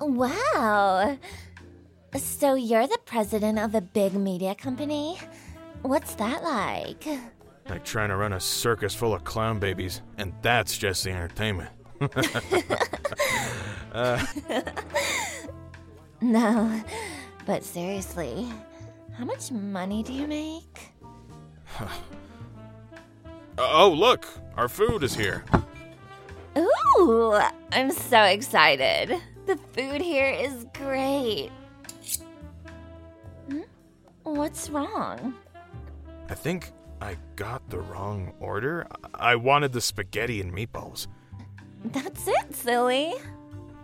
Wow. So you're the president of a big media company? What's that like? Like trying to run a circus full of clown babies, and that's just the entertainment. Uh, no, but seriously, how much money do you make? Oh, look! Our food is here. Ooh, I'm so excited. The food here is great. Hmm? What's wrong? I think I got the wrong order. I wanted the spaghetti and meatballs. That's it, silly.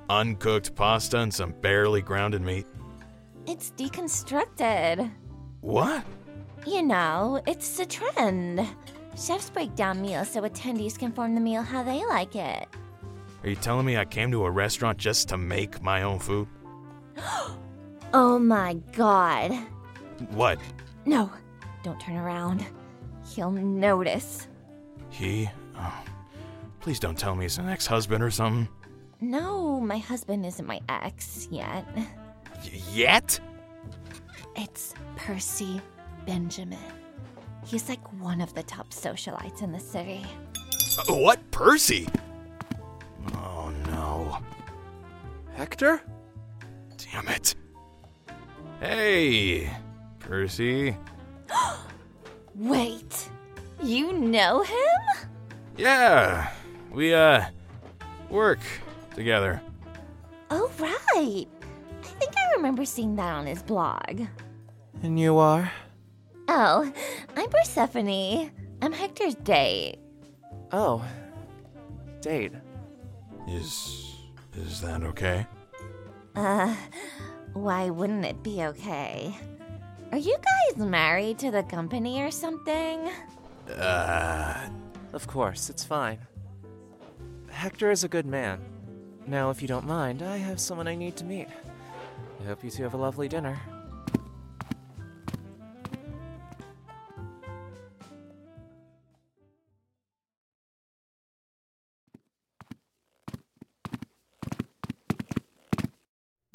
Uncooked pasta and some barely grounded meat. It's deconstructed. What? You know, it's a trend. Chefs break down meals so attendees can form the meal how they like it. Are you telling me I came to a restaurant just to make my own food? Oh my god. What? No, don't turn around. He'll notice. He? Oh. Please don't tell me he's an ex husband or something. No, my husband isn't my ex yet. Y- yet? It's Percy Benjamin. He's like one of the top socialites in the city. Uh, what? Percy? No. Hector? Damn it. Hey, Percy. Wait, you know him? Yeah, we, uh, work together. Oh, right. I think I remember seeing that on his blog. And you are? Oh, I'm Persephone. I'm Hector's date. Oh. Date. Is. is that okay? Uh, why wouldn't it be okay? Are you guys married to the company or something? Uh, Of course, it's fine. Hector is a good man. Now, if you don't mind, I have someone I need to meet. I hope you two have a lovely dinner.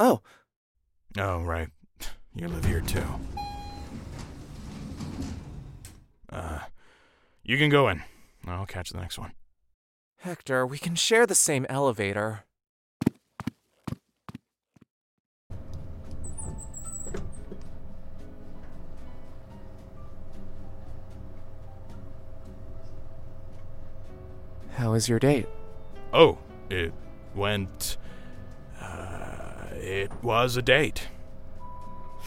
Oh, oh, right. You live here too. Uh, you can go in. I'll catch the next one. Hector, we can share the same elevator. How was your date? Oh, it went. It was a date.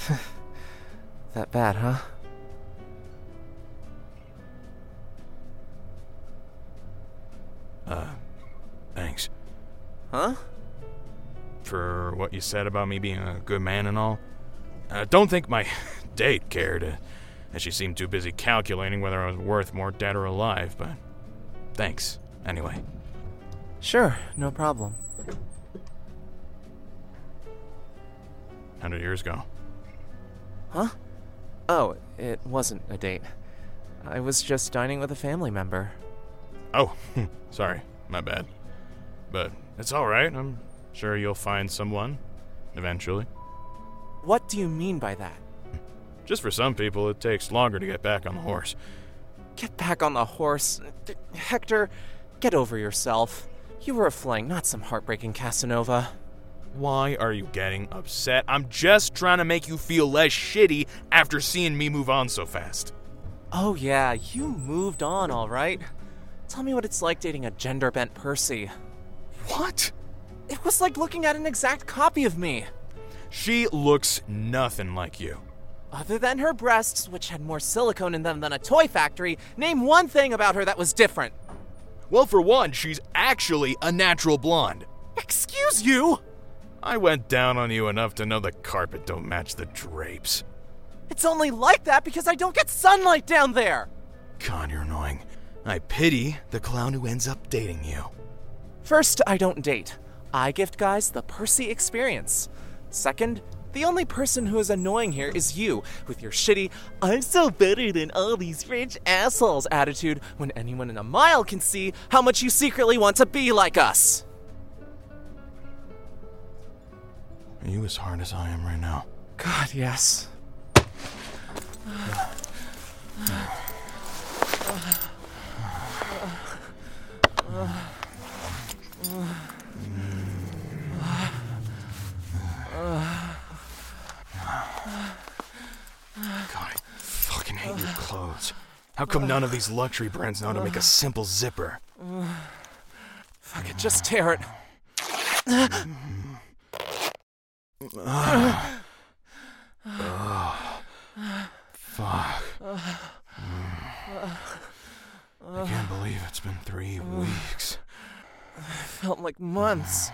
That bad, huh? Uh, thanks. Huh? For what you said about me being a good man and all. Uh, don't think my date cared, uh, as she seemed too busy calculating whether I was worth more dead or alive, but thanks, anyway. Sure, no problem. How did yours go? Huh? Oh, it wasn't a date. I was just dining with a family member. Oh, sorry, my bad. But it's alright, I'm sure you'll find someone, eventually. What do you mean by that? Just for some people, it takes longer to get back on the horse. Get back on the horse. Hector, get over yourself. You were a fling, not some heartbreaking Casanova. Why are you getting upset? I'm just trying to make you feel less shitty after seeing me move on so fast. Oh, yeah, you moved on, all right. Tell me what it's like dating a gender bent Percy. What? It was like looking at an exact copy of me. She looks nothing like you. Other than her breasts, which had more silicone in them than a toy factory, name one thing about her that was different. Well, for one, she's actually a natural blonde. Excuse you! I went down on you enough to know the carpet don't match the drapes. It's only like that because I don't get sunlight down there! God, you're annoying. I pity the clown who ends up dating you. First, I don't date. I gift guys the Percy experience. Second, the only person who is annoying here is you, with your shitty, I'm so better than all these rich assholes attitude when anyone in a mile can see how much you secretly want to be like us. Are you as hard as I am right now? God, yes. God, I fucking hate your clothes. How come none of these luxury brands know how to make a simple zipper? Fuck it, just tear it. Fuck. I can't believe it's been three weeks. It felt like months.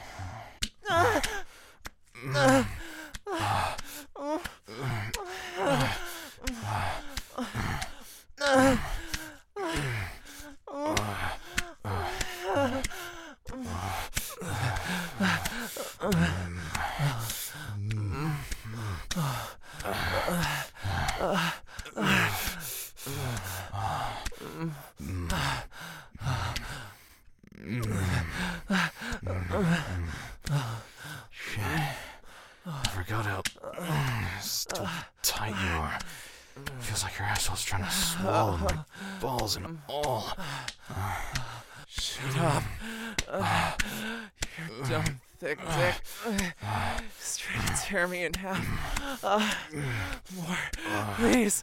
I forgot how still tight you are. Feels like your asshole's trying to swallow my balls and all. Shut up. You're dumb, thick dick. Just trying to tear me in half. Uh, more, please.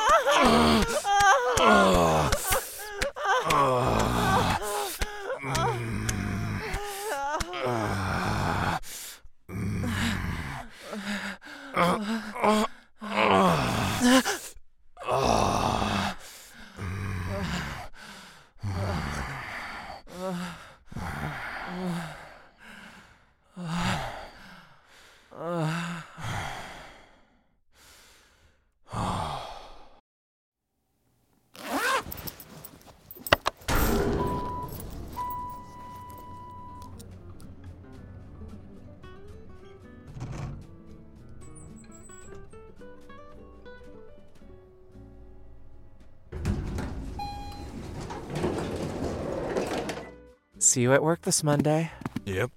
See you at work this Monday. Yep.